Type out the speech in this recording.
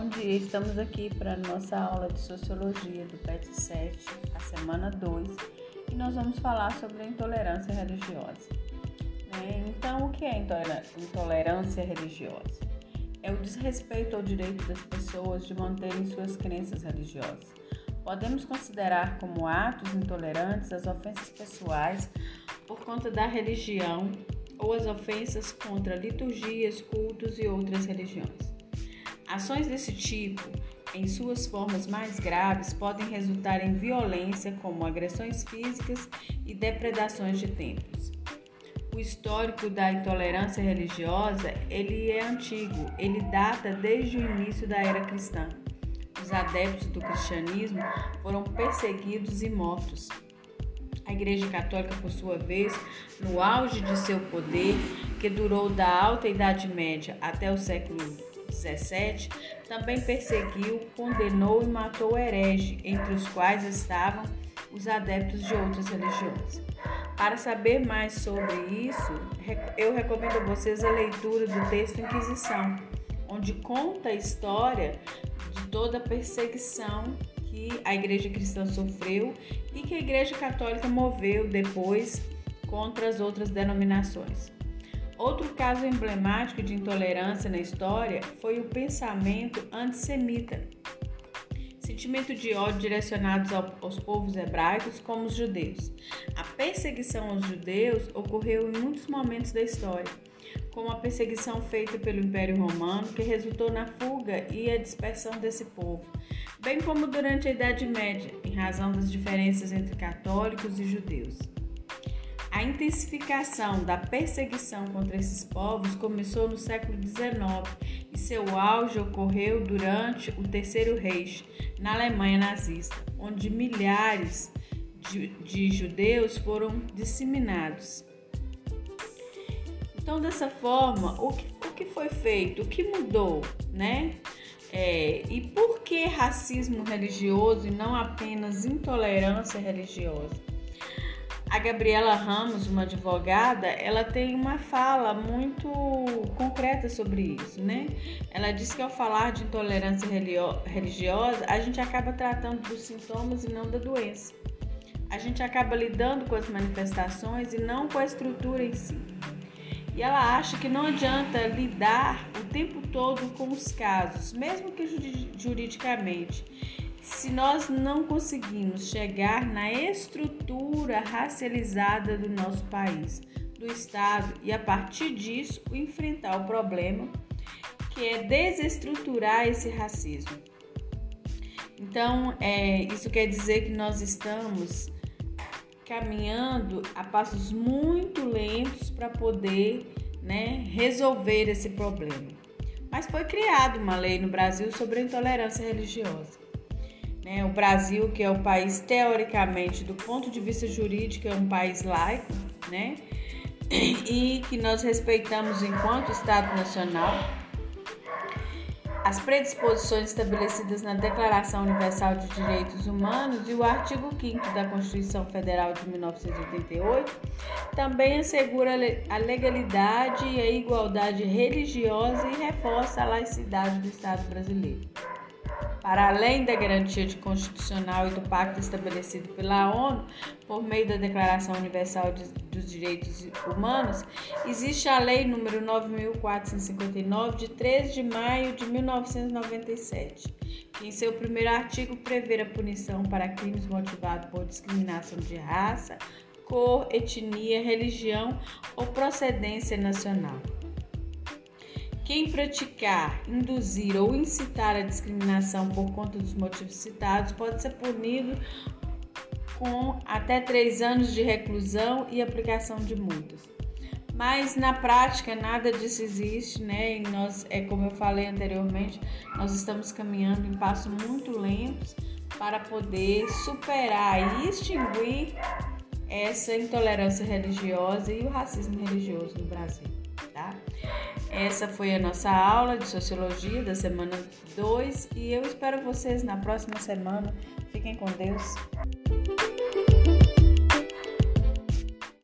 Bom dia, estamos aqui para a nossa aula de Sociologia do PET 7, a semana 2, e nós vamos falar sobre a intolerância religiosa. Né? Então, o que é intolerância religiosa? É o desrespeito ao direito das pessoas de manterem suas crenças religiosas. Podemos considerar como atos intolerantes as ofensas pessoais por conta da religião ou as ofensas contra liturgias, cultos e outras religiões. Ações desse tipo, em suas formas mais graves, podem resultar em violência, como agressões físicas e depredações de templos. O histórico da intolerância religiosa, ele é antigo, ele data desde o início da era cristã. Os adeptos do cristianismo foram perseguidos e mortos. A Igreja Católica, por sua vez, no auge de seu poder, que durou da Alta Idade Média até o século 17, também perseguiu, condenou e matou herege, entre os quais estavam os adeptos de outras religiões. Para saber mais sobre isso, eu recomendo a vocês a leitura do texto Inquisição, onde conta a história de toda a perseguição que a Igreja Cristã sofreu e que a Igreja Católica moveu depois contra as outras denominações. Outro caso emblemático de intolerância na história foi o pensamento antissemita, sentimento de ódio direcionados aos povos hebraicos como os judeus. A perseguição aos judeus ocorreu em muitos momentos da história, como a perseguição feita pelo Império Romano, que resultou na fuga e a dispersão desse povo, bem como durante a Idade Média, em razão das diferenças entre católicos e judeus. A intensificação da perseguição contra esses povos começou no século XIX e seu auge ocorreu durante o Terceiro Reich, na Alemanha nazista, onde milhares de, de judeus foram disseminados. Então, dessa forma, o que, o que foi feito? O que mudou, né? É, e por que racismo religioso e não apenas intolerância religiosa? A Gabriela Ramos, uma advogada, ela tem uma fala muito concreta sobre isso, né? Ela diz que ao falar de intolerância religiosa, a gente acaba tratando dos sintomas e não da doença. A gente acaba lidando com as manifestações e não com a estrutura em si. E ela acha que não adianta lidar o tempo todo com os casos, mesmo que juridicamente se nós não conseguimos chegar na estrutura racializada do nosso país, do Estado, e a partir disso enfrentar o problema que é desestruturar esse racismo. Então, é, isso quer dizer que nós estamos caminhando a passos muito lentos para poder né, resolver esse problema. Mas foi criada uma lei no Brasil sobre a intolerância religiosa. Né? O Brasil, que é o país teoricamente, do ponto de vista jurídico, é um país laico, né? E que nós respeitamos enquanto Estado Nacional as predisposições estabelecidas na Declaração Universal de Direitos Humanos e o artigo 5 da Constituição Federal de 1988 também assegura a legalidade e a igualdade religiosa e reforça a laicidade do Estado brasileiro. Para além da garantia de constitucional e do pacto estabelecido pela ONU por meio da Declaração Universal de, dos Direitos Humanos, existe a Lei número 9459 de 13 de maio de 1997, que em seu primeiro artigo prevê a punição para crimes motivados por discriminação de raça, cor, etnia, religião ou procedência nacional. Quem praticar, induzir ou incitar a discriminação por conta dos motivos citados pode ser punido com até três anos de reclusão e aplicação de multas. Mas na prática nada disso existe, né? E nós, é como eu falei anteriormente, nós estamos caminhando em passos muito lentos para poder superar e extinguir essa intolerância religiosa e o racismo religioso no Brasil, tá? Essa foi a nossa aula de sociologia da semana 2 e eu espero vocês na próxima semana. Fiquem com Deus.